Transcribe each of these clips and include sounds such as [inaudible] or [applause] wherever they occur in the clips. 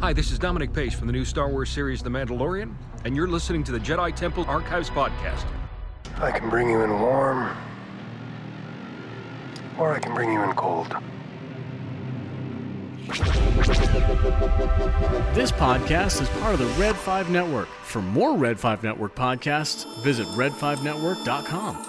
Hi, this is Dominic Pace from the new Star Wars series The Mandalorian, and you're listening to the Jedi Temple Archives podcast. I can bring you in warm, or I can bring you in cold. This podcast is part of the Red 5 Network. For more Red 5 Network podcasts, visit red5network.com.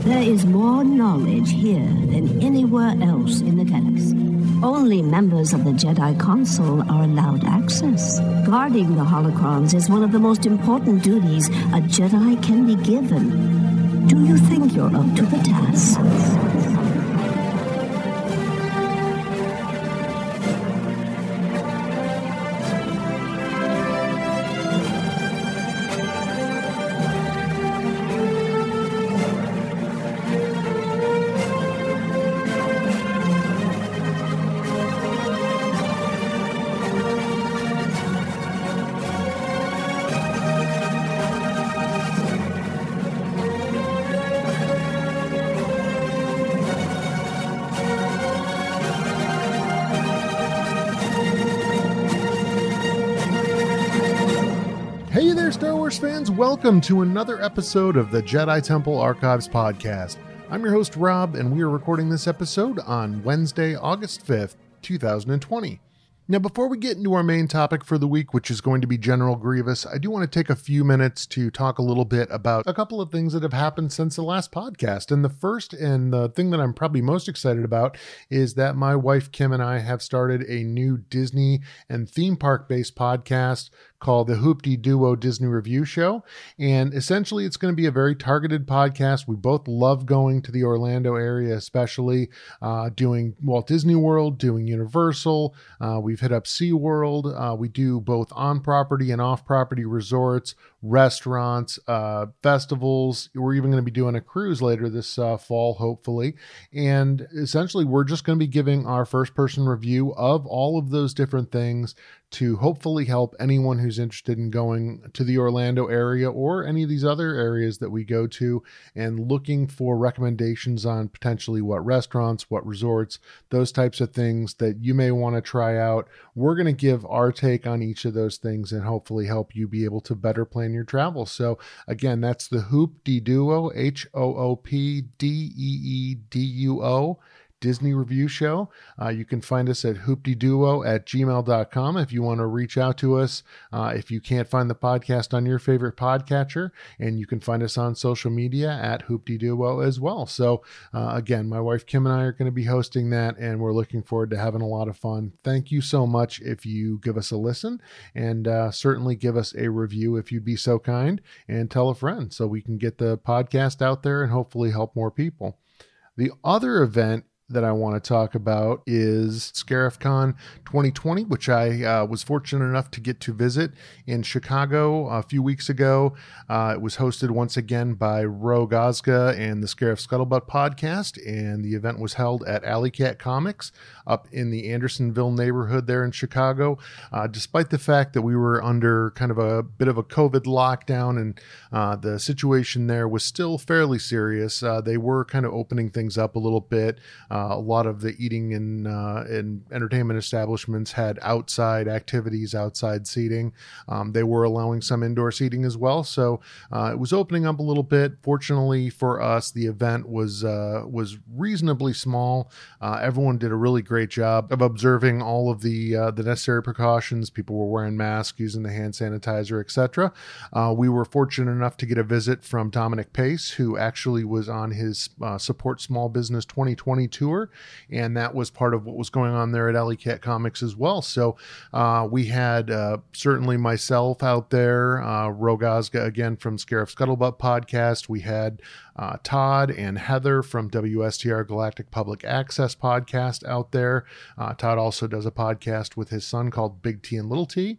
There is more knowledge here than anywhere else in the galaxy. Only members of the Jedi Council are allowed access. Guarding the holocrons is one of the most important duties a Jedi can be given. Do you think you're up to the task? Fans. Welcome to another episode of the Jedi Temple Archives podcast. I'm your host, Rob, and we are recording this episode on Wednesday, August 5th, 2020. Now, before we get into our main topic for the week, which is going to be General Grievous, I do want to take a few minutes to talk a little bit about a couple of things that have happened since the last podcast. And the first, and the thing that I'm probably most excited about, is that my wife Kim and I have started a new Disney and theme park based podcast called the Hoopdee Duo Disney Review Show. And essentially, it's going to be a very targeted podcast. We both love going to the Orlando area, especially uh, doing Walt Disney World, doing Universal. Uh, we've hit up SeaWorld. Uh, we do both on property and off property resorts, restaurants, uh, festivals. We're even going to be doing a cruise later this uh, fall, hopefully. And essentially, we're just going to be giving our first person review of all of those different things to hopefully help anyone who's interested in going to the Orlando area or any of these other areas that we go to and looking for recommendations on potentially what restaurants, what resorts, those types of things that you may want to try out. We're going to give our take on each of those things and hopefully help you be able to better plan your travel. So, again, that's the Hoop D Duo, H O O P D E E D U O. Disney Review Show. Uh, you can find us at hoopdeeduo at gmail.com if you want to reach out to us. Uh, if you can't find the podcast on your favorite podcatcher, and you can find us on social media at hoopdeeduo as well. So, uh, again, my wife Kim and I are going to be hosting that, and we're looking forward to having a lot of fun. Thank you so much if you give us a listen, and uh, certainly give us a review if you'd be so kind, and tell a friend so we can get the podcast out there and hopefully help more people. The other event that I want to talk about is ScarifCon 2020, which I uh, was fortunate enough to get to visit in Chicago a few weeks ago. Uh, it was hosted once again by Rogue Ozga and the Scarif Scuttlebutt podcast, and the event was held at Alley Cat Comics up in the Andersonville neighborhood there in Chicago. Uh, despite the fact that we were under kind of a bit of a COVID lockdown and uh, the situation there was still fairly serious, uh, they were kind of opening things up a little bit. Uh, a lot of the eating and uh, and entertainment establishments had outside activities, outside seating. Um, they were allowing some indoor seating as well, so uh, it was opening up a little bit. Fortunately for us, the event was was reasonably small. everyone did a really great job of observing all of the the necessary precautions. People were wearing masks, using the hand sanitizer, etc. we were fortunate enough to get a visit from Dominic Pace, who actually was on his Support Small Business 2020 tour, and that was part of what was going on there at Alley Cat Comics as well. So uh, we had uh, certainly myself out there, uh, Rogue Ozga again from Scarif Scuttlebutt podcast. We had uh, Todd and Heather from WSTR Galactic Public Access podcast out there. Uh, Todd also does a podcast with his son called Big T and Little T.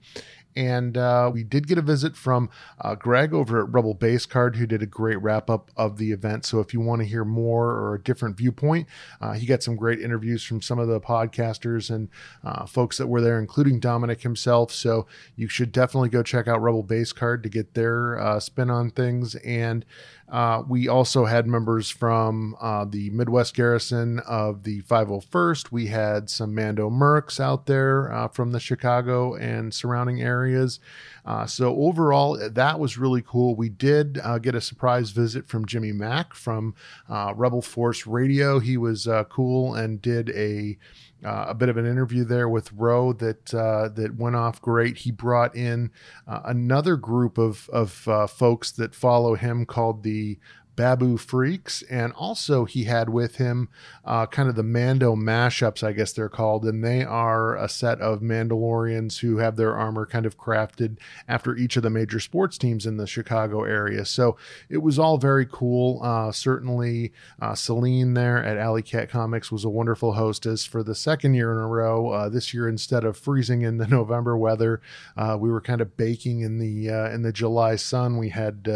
And uh, we did get a visit from uh, Greg over at Rebel Base Card, who did a great wrap up of the event. So if you want to hear more or a different viewpoint, uh, he got some great interviews from some of the podcasters and uh, folks that were there, including Dominic himself. So you should definitely go check out Rebel Base Card to get their uh, spin on things. And uh, we also had members from the Midwest Garrison of the 501st. We had some Mando Mercs out there from the Chicago and surrounding areas. Uh, so overall, that was really cool. We did uh, get a surprise visit from Jimmy Mack from uh, Rebel Force Radio. He was uh, cool and did a uh, a bit of an interview there with Roe that uh, that went off great. He brought in uh, another group of of uh, folks that follow him called the Babu Freaks, and also he had with him uh, kind of the Mando mashups, I guess they're called, and they are a set of Mandalorians who have their armor kind of crafted after each of the major sports teams in the Chicago area. So it was all very cool. Uh, certainly, uh, Celine there at Alley Cat Comics was a wonderful hostess for the second year in a row. Uh, this year, instead of freezing in the [laughs] November weather, uh, we were kind of baking in the uh, in the July sun. We had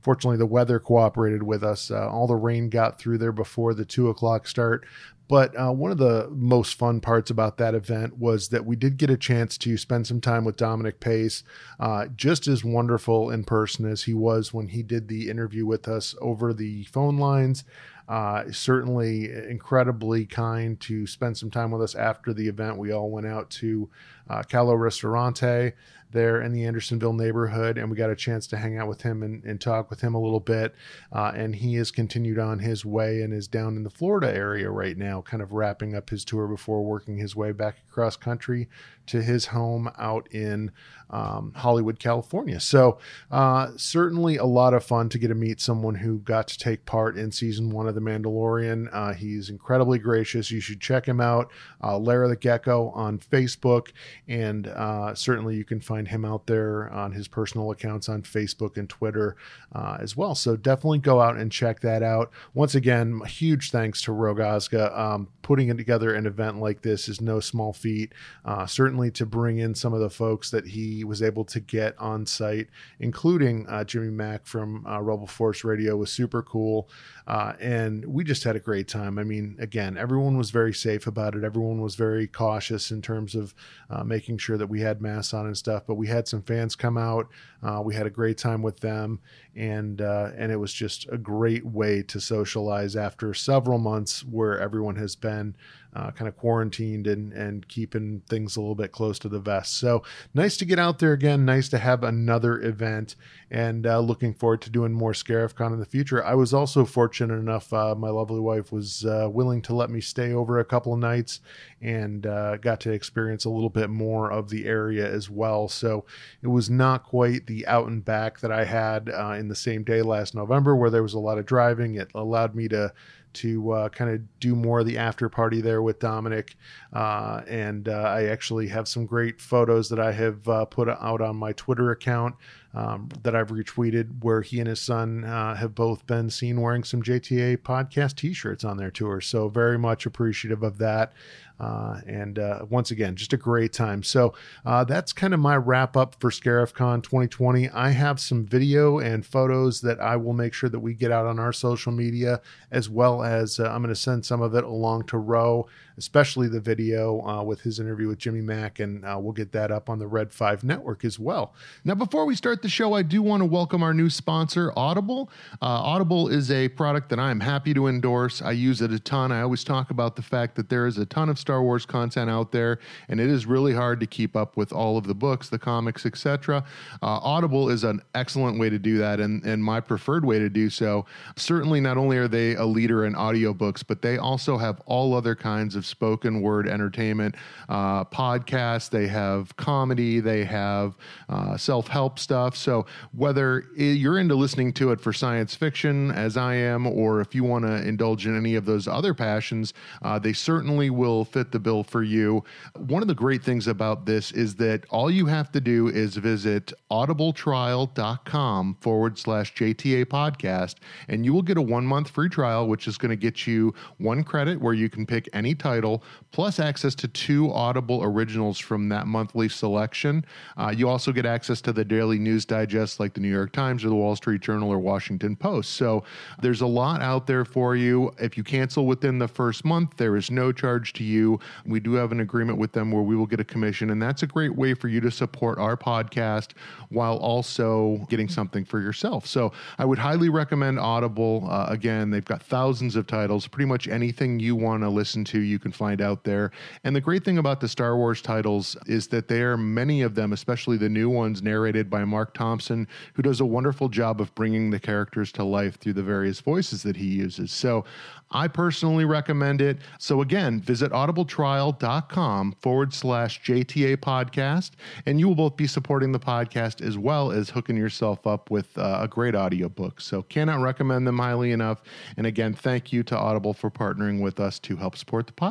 fortunately the weather cooperated with us. Uh, all the rain got through there before the two o'clock start. But uh, one of the most fun parts about that event was that we did get a chance to spend some time with Dominic Pace, uh, just as wonderful in person as he was when he did the interview with us over the phone lines. Uh, certainly incredibly kind to spend some time with us after the event. We all went out to uh, Calo Ristorante there in the Andersonville neighborhood, and we got a chance to hang out with him and, and talk with him a little bit. Uh, and he has continued on his way and is down in the Florida area right now, kind of wrapping up his tour before working his way back across country to his home out in um, Hollywood, California. So, uh, certainly a lot of fun to get to meet someone who got to take part in season one of The Mandalorian. Uh, he's incredibly gracious. You should check him out, uh, Lara the Gecko on Facebook, and uh, certainly you can find him out there on his personal accounts on Facebook and Twitter uh, as well. So, definitely go out and check that out. Once again, huge thanks to Rogozga. Um, putting together an event like this is no small feat. Uh, certainly to bring in some of the folks that he was able to get on site, including uh, Jimmy Mack from uh, Rebel Force Radio, was super cool. Uh, and we just had a great time. I mean, again, everyone was very safe about it. Everyone was very cautious in terms of uh, making sure that we had masks on and stuff. But we had some fans come out. Uh, we had a great time with them, and and it was just a great way to socialize after several months where everyone has been uh, kind of quarantined and and keeping things a little bit close to the vest. So nice to get out there again. Nice to have another event, and uh, looking forward to doing more ScarifCon in the future. I was also fortunate enough. Uh, my lovely wife was uh, willing to let me stay over a couple of nights, and uh, got to experience a little bit more of the area as well. So it was not quite the out and back that I had uh, in the same day last November, where there was a lot of driving. It allowed me to to uh, kind of do more of the after party there with Dominic. Uh, and uh, I actually have some great photos that I have uh, put out on my Twitter account um, that I've retweeted where he and his son uh, have both been seen wearing some JTA podcast t shirts on their tour. So, very much appreciative of that. Uh, and uh, once again, just a great time. So uh, that's kind of my wrap up for ScarifCon 2020. I have some video and photos that I will make sure that we get out on our social media, as well as uh, I'm going to send some of it along to Roe especially the video uh, with his interview with Jimmy Mack, and uh, we'll get that up on the Red 5 network as well. Now, before we start the show, I do want to welcome our new sponsor, Audible. Uh, Audible is a product that I am happy to endorse. I use it a ton. I always talk about the fact that there is a ton of Star Wars content out there, and it is really hard to keep up with all of the books, the comics, etc. Uh, Audible is an excellent way to do that, and, and my preferred way to do so. Certainly, not only are they a leader in audiobooks, but they also have all other kinds of spoken word entertainment uh, podcasts. They have comedy. They have uh, self help stuff. So whether you're into listening to it for science fiction, as I am, or if you want to indulge in any of those other passions, uh, they certainly will fit the bill for you. One of the great things about this is that all you have to do is visit audibletrial.com forward slash JTA podcast, and you will get a one month free trial, which is going to get you one credit where you can pick any title title, plus access to two Audible originals from that monthly selection. Uh, you also get access to the daily news digests like the New York Times or the Wall Street Journal or Washington Post. So there's a lot out there for you. If you cancel within the first month, there is no charge to you. We do have an agreement with them where we will get a commission, and that's a great way for you to support our podcast while also getting something for yourself. So I would highly recommend Audible. Uh, again, they've got thousands of titles. Pretty much anything you want to listen to, you can find out there. And the great thing about the Star Wars titles is that they are many of them, especially the new ones, narrated by Marc Thompson, who does a wonderful job of bringing the characters to life through the various voices that he uses. So I personally recommend it. So again, visit audibletrial.com forward slash JTA podcast, and you will both be supporting the podcast as well as hooking yourself up with uh, a great audiobook. So cannot recommend them highly enough. And again, thank you to Audible for partnering with us to help support the podcast.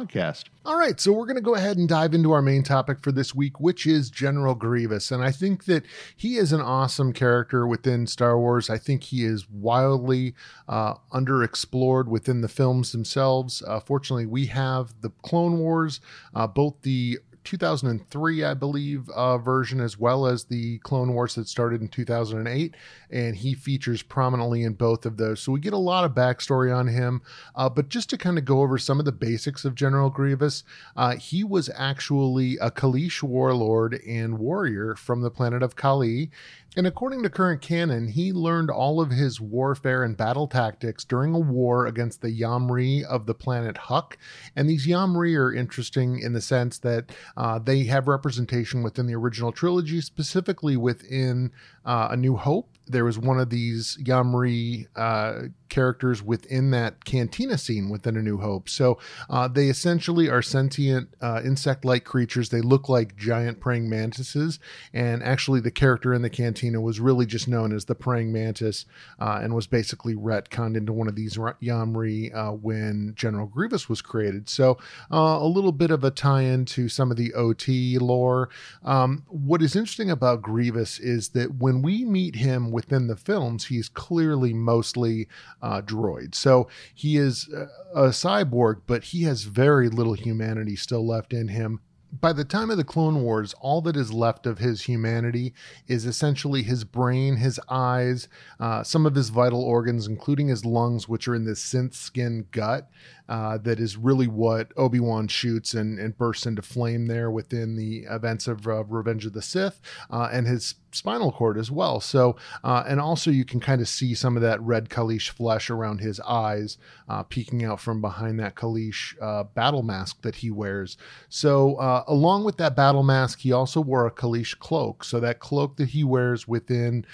All right, so we're going to go ahead and dive into our main topic for this week, which is General Grievous. And I think that he is an awesome character within Star Wars. I think he is wildly uh, underexplored within the films themselves. Uh, fortunately, we have the Clone Wars, uh, both the 2003, I believe, uh, version, as well as the Clone Wars that started in 2008. And he features prominently in both of those. So we get a lot of backstory on him. Uh, but just to kind of go over some of the basics of General Grievous, uh, he was actually a Kaleesh warlord and warrior from the planet of Kalee. And according to current canon, he learned all of his warfare and battle tactics during a war against the Yam'rii of the planet Huk. And these Yam'rii are interesting in the sense that uh, they have representation within the original trilogy, specifically within uh, A New Hope there was one of these Yam'rii uh, characters within that cantina scene within A New Hope. So uh, they essentially are sentient uh, insect like creatures. They look like giant praying mantises. And actually, the character in the cantina was really just known as the praying mantis uh, and was basically retconned into one of these Yam'rii uh, when General Grievous was created. So uh, a little bit of a tie in to some of the OT lore. Um, what is interesting about Grievous is that when we meet him within the films, he's clearly mostly uh, droid. So he is a cyborg, but he has very little humanity still left in him by the time of the Clone Wars, all that is left of his humanity is essentially his brain, his eyes, uh, some of his vital organs, including his lungs, which are in this synth skin gut. Uh, that is really what Obi Wan shoots and, and bursts into flame there within the events of uh, Revenge of the Sith, uh, and his spinal cord as well. So, uh, and also you can kind of see some of that red Kaleesh flesh around his eyes, uh, peeking out from behind that Kaleesh uh, battle mask that he wears. So, along with that battle mask, he also wore a Kaleesh cloak. So that cloak that he wears within,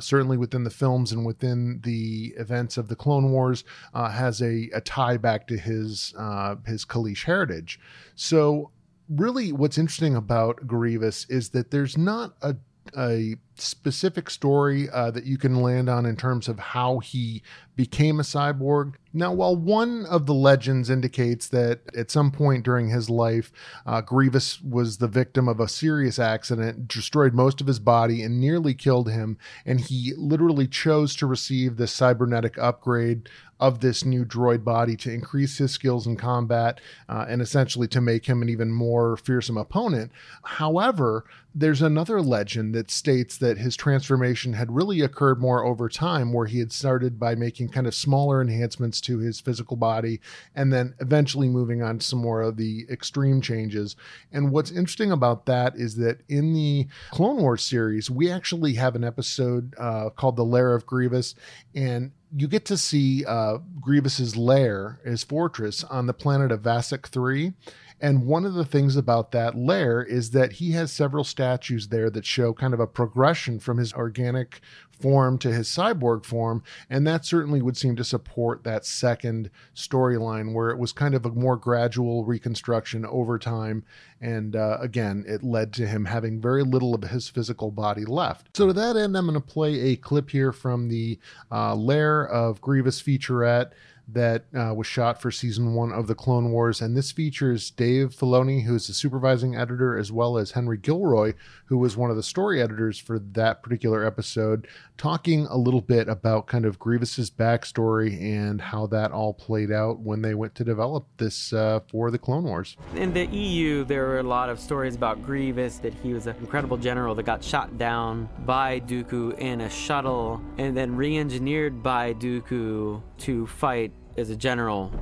certainly within the films and within the events of the Clone Wars, has a, a tie back to his uh, his Kaleesh heritage. So really, what's interesting about Grievous is that there's not a a specific story uh, that you can land on in terms of how he became a cyborg. Now, while one of the legends indicates that at some point during his life, uh, Grievous was the victim of a serious accident, destroyed most of his body, and nearly killed him, and he literally chose to receive the cybernetic upgrade of this new droid body to increase his skills in combat uh, and essentially to make him an even more fearsome opponent. However, there's another legend that states that his transformation had really occurred more over time, where he had started by making kind of smaller enhancements to his physical body and then eventually moving on to some more of the extreme changes. And what's interesting about that is that in the Clone Wars series, we actually have an episode uh, called The Lair of Grievous, and you get to see uh, Grievous's lair, his fortress, on the planet of Vassek 3. And one of the things about that lair is that he has several statues there that show kind of a progression from his organic form to his cyborg form. And that certainly would seem to support that second storyline where it was kind of a more gradual reconstruction over time. And uh, again, it led to him having very little of his physical body left. So, to that end, I'm going to play a clip here from the uh, Lair of Grievous featurette that uh, was shot for season one of the Clone Wars, and this features Dave Filoni, who is the supervising editor, as well as Henry Gilroy, who was one of the story editors for that particular episode, talking a little bit about kind of Grievous's backstory and how that all played out when they went to develop this uh, for the Clone Wars. In the EU, there were a lot of stories about Grievous, that he was an incredible general that got shot down by Dooku in a shuttle and then re engineered by Dooku to fight as a general.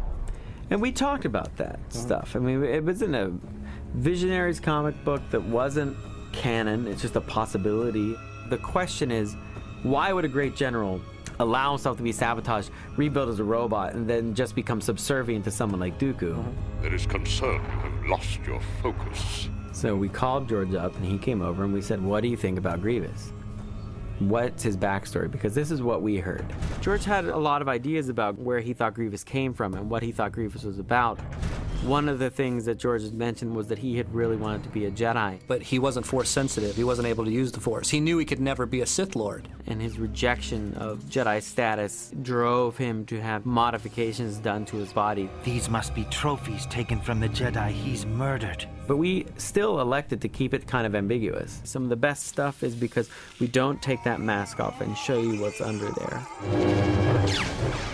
And we talked about that mm-hmm. stuff. I mean, it was in a Visionaries comic book that wasn't canon, it's just a possibility. The question is why would a great general allow himself to be sabotaged, rebuild as a robot, and then just become subservient to someone like Dooku? Mm-hmm. There is concern you have lost your focus. So we called George up and he came over and we said, What do you think about Grievous? What's his backstory? Because this is what we heard. George had a lot of ideas about where he thought Grievous came from and what he thought Grievous was about. One of the things that George had mentioned was that he had really wanted to be a Jedi. But he wasn't Force sensitive. He wasn't able to use the Force. He knew he could never be a Sith Lord. And his rejection of Jedi status drove him to have modifications done to his body. These must be trophies taken from the Jedi he's murdered. But we still elected to keep it kind of ambiguous. Some of the best stuff is because we don't take that mask off and show you what's under there.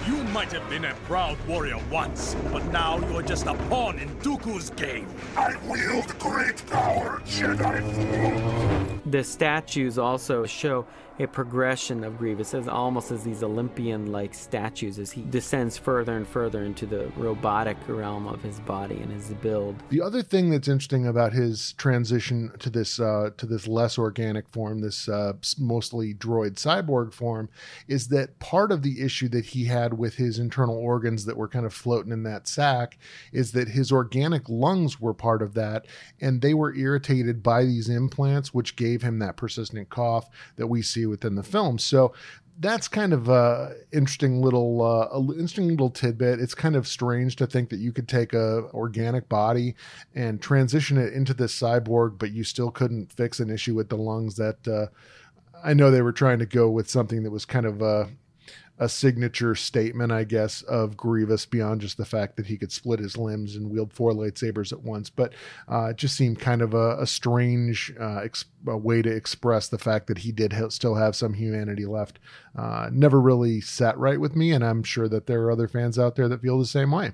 You might have been a proud warrior once, but now you're just a pawn in Dooku's game. I wield great power, Jedi fool. The statues also show a progression of Grievous, as almost as these Olympian-like statues, as he descends further and further into the robotic realm of his body and his build. The other thing that's interesting about his transition to this uh, to this less organic form, this uh, mostly droid cyborg form, is that part of the issue that he had with his internal organs that were kind of floating in that sack is that his organic lungs were part of that, and they were irritated by these implants, which gave him that persistent cough that we see within the film. So that's kind of a interesting little uh, interesting little tidbit. It's kind of strange to think that you could take a organic body and transition it into this cyborg, but you still couldn't fix an issue with the lungs. That uh, I know they were trying to go with something that was kind of a a signature statement, I guess, of Grievous beyond just the fact that he could split his limbs and wield four lightsabers at once. But uh, it just seemed kind of a, a strange uh, ex- a way to express the fact that he did ha- still have some humanity left. Uh, never really sat right with me, and I'm sure that there are other fans out there that feel the same way.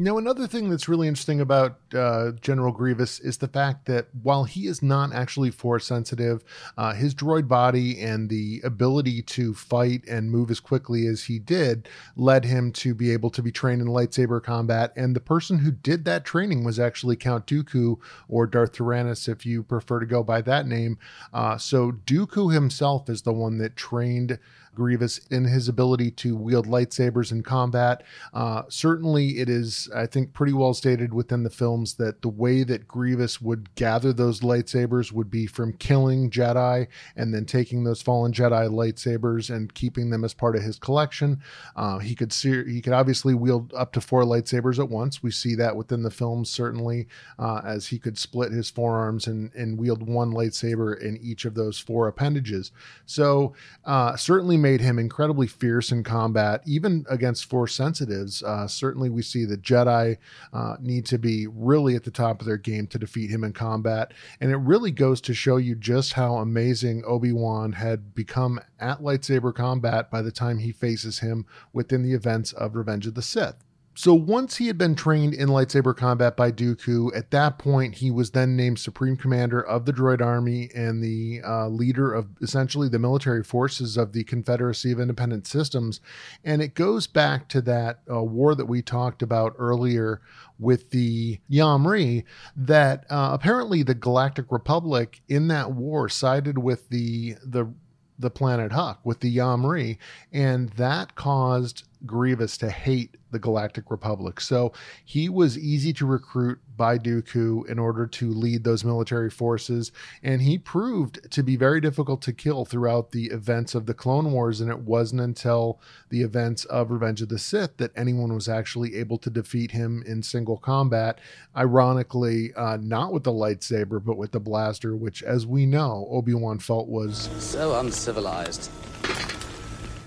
Now, another thing that's really interesting about uh, General Grievous is the fact that while he is not actually force sensitive, uh, his droid body and the ability to fight and move as quickly as he did led him to be able to be trained in lightsaber combat. And the person who did that training was actually Count Dooku or Darth Tyrannus, if you prefer to go by that name. Uh, so Dooku himself is the one that trained. Grievous in his ability to wield lightsabers in combat. Uh, certainly, it is, I think, pretty well stated within the films that the way that Grievous would gather those lightsabers would be from killing Jedi and then taking those fallen Jedi lightsabers and keeping them as part of his collection. Uh, he could see, he could obviously wield up to four lightsabers at once. We see that within the films, certainly, uh, as he could split his forearms and, and wield one lightsaber in each of those four appendages. So, uh, certainly made him incredibly fierce in combat, even against force sensitives. Uh, certainly, we see the Jedi uh, need to be really at the top of their game to defeat him in combat. And it really goes to show you just how amazing Obi Wan had become at lightsaber combat by the time he faces him within the events of Revenge of the Sith. So once he had been trained in lightsaber combat by Dooku, at that point he was then named Supreme Commander of the Droid Army and the uh, leader of essentially the military forces of the Confederacy of Independent Systems. And it goes back to that uh, war that we talked about earlier with the Yam'rii, that uh, apparently the Galactic Republic in that war sided with the the the planet Hux with the Yamri, and that caused Grievous to hate the Galactic Republic. So he was easy to recruit by Dooku in order to lead those military forces, and he proved to be very difficult to kill throughout the events of the Clone Wars. And it wasn't until the events of Revenge of the Sith that anyone was actually able to defeat him in single combat. Ironically, uh, not with the lightsaber, but with the blaster, which, as we know, Obi Wan felt was So uncivilized.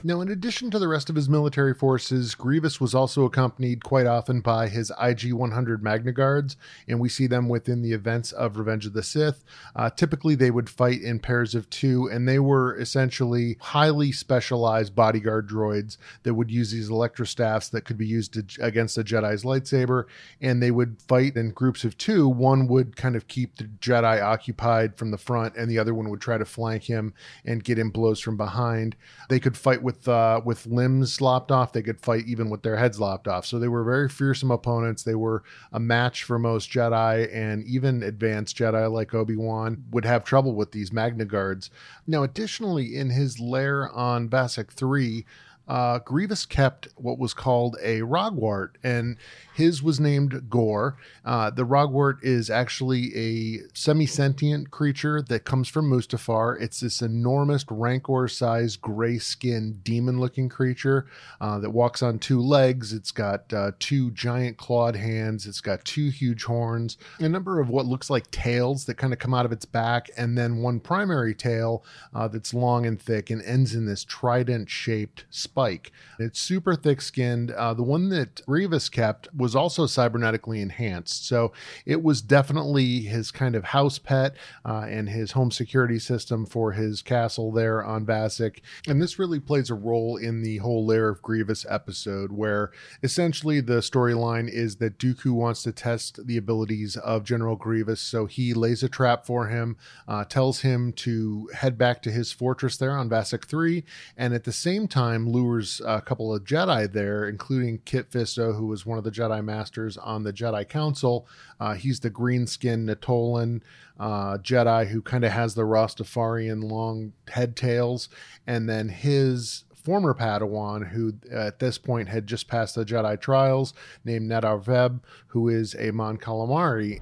Now, in addition to the rest of his military forces, Grievous was also accompanied quite often by his IG 100 Magna Guards, and we see them within the events of Revenge of the Sith. Uh, typically, they would fight in pairs of two, and they were essentially highly specialized bodyguard droids that would use these electrostaffs that could be used to, against a Jedi's lightsaber, and they would fight in groups of two. One would kind of keep the Jedi occupied from the front, and the other one would try to flank him and get him blows from behind. They could fight with uh, with limbs lopped off. They could fight even with their heads lopped off. So they were very fearsome opponents. They were a match for most Jedi, and even advanced Jedi like Obi Wan would have trouble with these Magna Guards. Now, additionally, in his lair on Vassek Three. Uh, Grievous kept what was called a Roggwart, and his was named Gore. Uh, the Roggwart is actually a semi sentient creature that comes from Mustafar. It's this enormous Rancor sized gray skinned demon looking creature uh, that walks on two legs. It's got uh, two giant clawed hands. It's got two huge horns, a number of what looks like tails that kind of come out of its back, and then one primary tail uh, that's long and thick and ends in this trident shaped spike. It's super thick skinned. Uh, the one that Grievous kept was also cybernetically enhanced. So it was definitely his kind of house pet uh, and his home security system for his castle there on Vassek. And this really plays a role in the whole Lair of Grievous episode, where essentially the storyline is that Dooku wants to test the abilities of General Grievous. So he lays a trap for him, uh, tells him to head back to his fortress there on Vassek 3, and at the same time lures a couple of Jedi there, including Kit Fisto, who was one of the Jedi Masters on the Jedi Council. Uh, he's the green skinned Nautolan uh, Jedi who kind of has the Rastafarian long head tails. And then his former Padawan, who at this point had just passed the Jedi trials, named Nahdar Vebb, who is a Mon Calamari.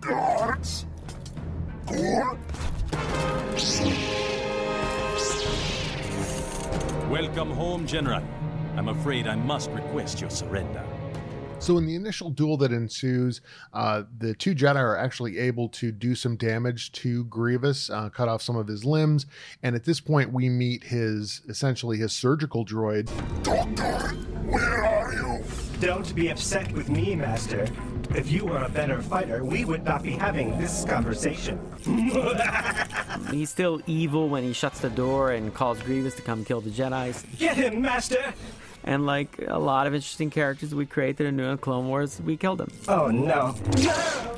Guards? Gore? Welcome home, General. I'm afraid I must request your surrender. So, in the initial duel that ensues, uh, the two Jedi are actually able to do some damage to Grievous, uh, cut off some of his limbs, and at this point, we meet his essentially his surgical droid. Doctor, where are you? Don't be upset with me, Master. If you were a better fighter, we would not be having this conversation. [laughs] He's still evil when he shuts the door and calls Grievous to come kill the Jedi's. Get him, Master! And like a lot of interesting characters we created in New Clone Wars, we killed them. Oh no. [laughs]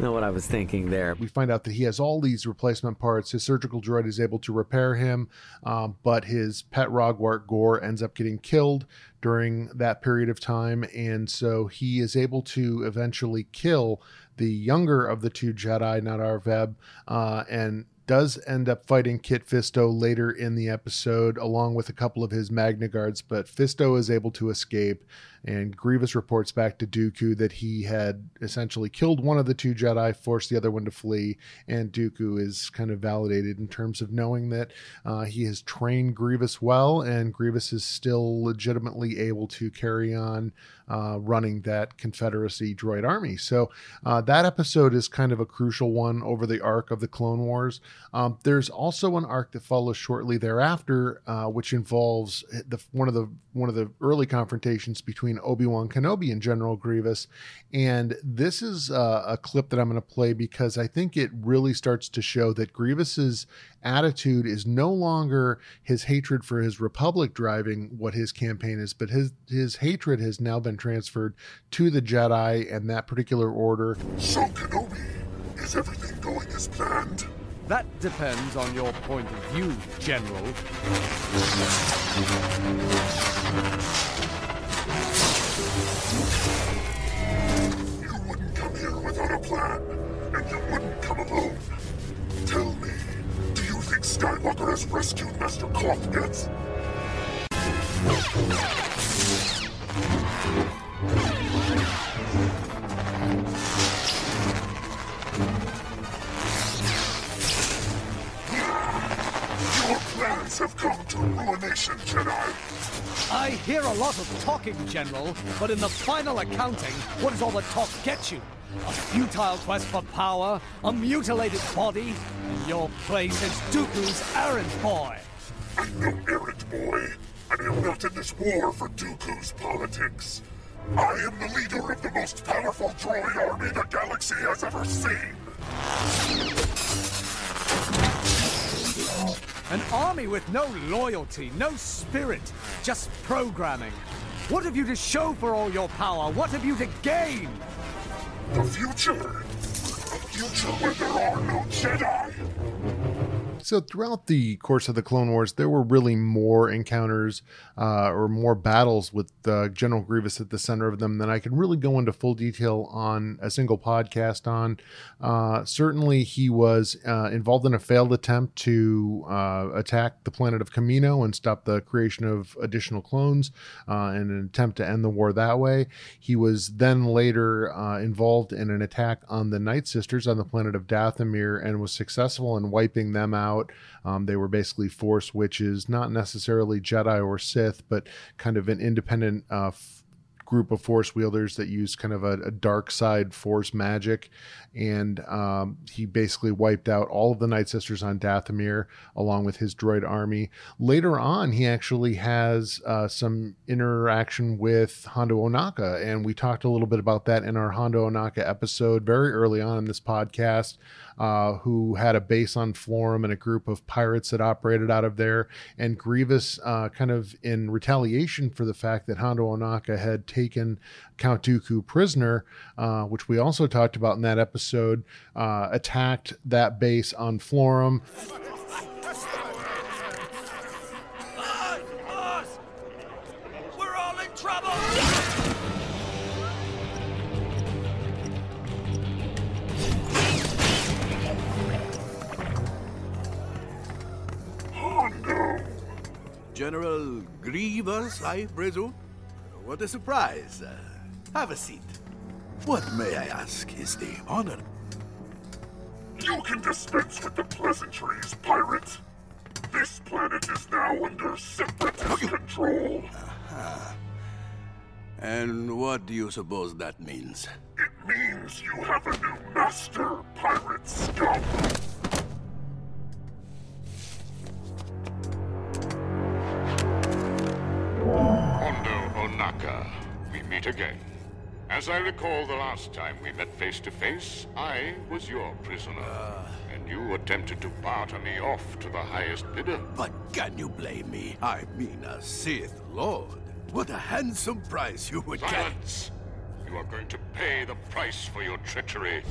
know what I was thinking there. We find out that he has all these replacement parts. His surgical droid is able to repair him, um, but his pet Roggwart Gore ends up getting killed during that period of time. And so he is able to eventually kill the younger of the two Jedi, Nahdar Vebb, uh, and does end up fighting Kit Fisto later in the episode, along with a couple of his Magna Guards, but Fisto is able to escape. And Grievous reports back to Dooku that he had essentially killed one of the two Jedi, forced the other one to flee. And Dooku is kind of validated in terms of knowing that uh, he has trained Grievous well, and Grievous is still legitimately able to carry on uh, running that Confederacy droid army. So uh, that episode is kind of a crucial one over the arc of the Clone Wars. Um, there's also an arc that follows shortly thereafter, uh, which involves the one of the one of the early confrontations between Obi Wan Kenobi and General Grievous, and this is uh, a clip that I'm going to play because I think it really starts to show that Grievous's attitude is no longer his hatred for his Republic driving what his campaign is, but his his hatred has now been transferred to the Jedi and that particular order. So Kenobi, is everything going as planned? That depends on your point of view, General. You wouldn't come here without a plan, and you wouldn't come alone. Think Skywalker has rescued Master Koth yet? Your plans have come to ruination, Jedi. I hear a lot of talking, General, but in the final accounting, what does all the talk get you? A futile quest for power, a mutilated body, and your place is Dooku's errand boy. I'm no errand boy. I am not in this war for Dooku's politics. I am the leader of the most powerful droid army the galaxy has ever seen. An army with no loyalty, no spirit, just programming. What have you to show for all your power? What have you to gain? The future. A future where there are no Jedi. So throughout the course of the Clone Wars, there were really more encounters uh, or more battles with uh, General Grievous at the center of them than I can really go into full detail on a single podcast on. Uh, certainly, he was uh, involved in a failed attempt to uh, attack the planet of Kamino and stop the creation of additional clones uh, in an attempt to end the war that way. He was then later involved in an attack on the Night Sisters on the planet of Dathomir and was successful in wiping them out out. Um, they were basically Force witches, not necessarily Jedi or Sith, but kind of an independent uh, f- group of Force wielders that used kind of a, a dark side Force magic. And um, he basically wiped out all of the Night Sisters on Dathomir along with his droid army. Later on, he actually has uh, some interaction with Hondo Ohnaka, and we talked a little bit about that in our Hondo Ohnaka episode very early on in this podcast uh, who had a base on Florrum and a group of pirates that operated out of there. And Grievous, uh, kind of in retaliation for the fact that Hondo Ohnaka had taken Count Dooku prisoner, uh, which we also talked about in that episode, uh, attacked that base on Florrum. General Grievous, I presume? What a surprise. Uh, have a seat. What, may I ask, is the honor? You can dispense with the pleasantries, pirate. This planet is now under separatist control. Uh-huh. And what do you suppose that means? It means you have a new master, pirate scum. We meet again. As I recall the last time we met face to face, I was your prisoner. Uh, and you attempted to barter me off to the highest bidder. But can you blame me? I mean a Sith Lord. What a handsome price you would Silence! get. You are going to pay the price for your treachery.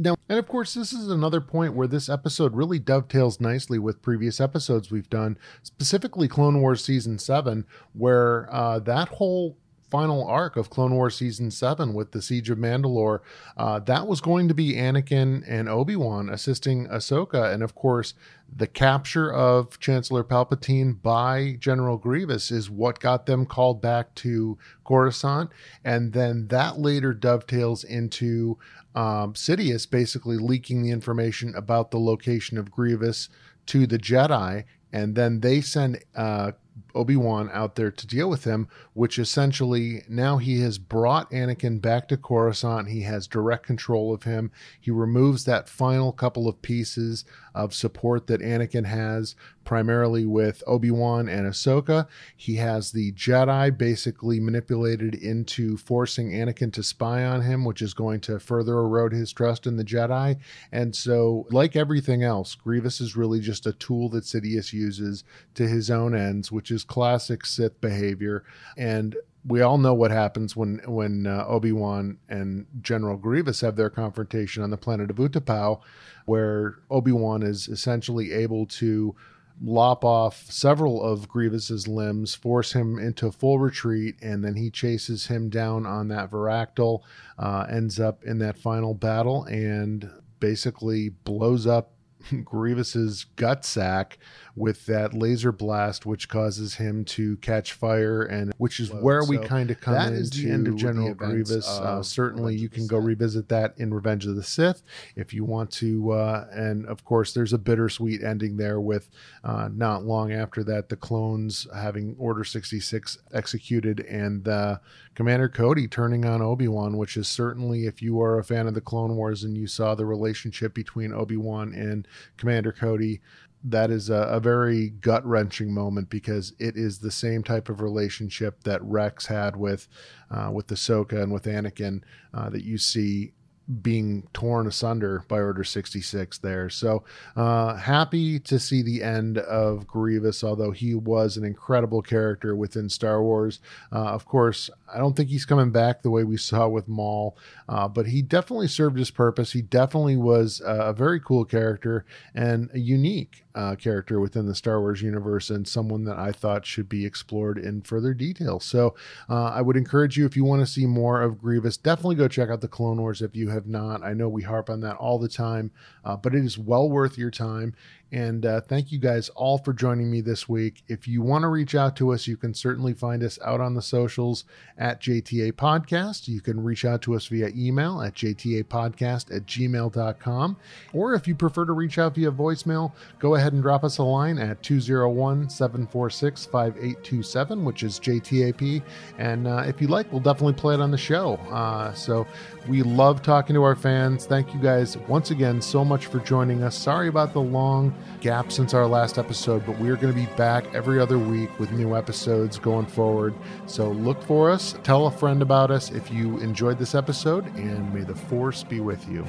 Now, and of course, this is another point where this episode really dovetails nicely with previous episodes we've done, specifically Clone Wars Season 7, where uh, that whole final arc of Clone Wars Season 7 with the Siege of Mandalore, uh, that was going to be Anakin and Obi Wan assisting Ahsoka. And of course, the capture of Chancellor Palpatine by General Grievous is what got them called back to Coruscant. And then that later dovetails into um, Sidious basically leaking the information about the location of Grievous to the Jedi, and then they send uh, Obi Wan out there to deal with him, which essentially now he has brought Anakin back to Coruscant. He has direct control of him. He removes that final couple of pieces of support that Anakin has, primarily with Obi Wan and Ahsoka. He has the Jedi basically manipulated into forcing Anakin to spy on him, which is going to further erode his trust in the Jedi. And so, like everything else, Grievous is really just a tool that Sidious uses to his own ends, which is classic Sith behavior. And we all know what happens when when uh, Obi Wan and General Grievous have their confrontation on the planet of Utapau, where Obi Wan is essentially able to lop off several of Grievous's limbs, force him into full retreat, and then he chases him down on that Varactyl, uh, ends up in that final battle, and basically blows up [laughs] Grievous's gut sack with that laser blast, which causes him to catch fire, and which is where we kind of come that into is the end of General Grievous. Uh, of certainly, you can go revisit that in Revenge of the Sith if you want to. Uh, and of course, there's a bittersweet ending there with uh, not long after that, the clones having Order 66 executed and uh, Commander Cody turning on Obi Wan, which is certainly, if you are a fan of the Clone Wars and you saw the relationship between Obi Wan and Commander Cody, that is a, a very gut wrenching moment because it is the same type of relationship that Rex had with uh, with Ahsoka and with Anakin uh, that you see being torn asunder by Order 66 there. So uh, happy to see the end of Grievous, although he was an incredible character within Star Wars. Uh, of course, I don't think he's coming back the way we saw with Maul, uh, but he definitely served his purpose. He definitely was a very cool character and a unique uh, character within the Star Wars universe and someone that I thought should be explored in further detail. So uh, I would encourage you, if you want to see more of Grievous, definitely go check out the Clone Wars if you have not. I know we harp on that all the time, uh, but it is well worth your time. And uh, thank you guys all for joining me this week. If you want to reach out to us, you can certainly find us out on the socials at JTA Podcast. You can reach out to us via email at jtapodcast at gmail.com. Or if you prefer to reach out via voicemail, go ahead and drop us a line at 201 746 5827, which is JTAP. And uh, if you like, we'll definitely play it on the show. Uh, so we love talking to our fans. Thank you guys once again so much for joining us. Sorry about the long gap since our last episode, but we are going to be back every other week with new episodes going forward. So look for us, tell a friend about us if you enjoyed this episode, and may the force be with you.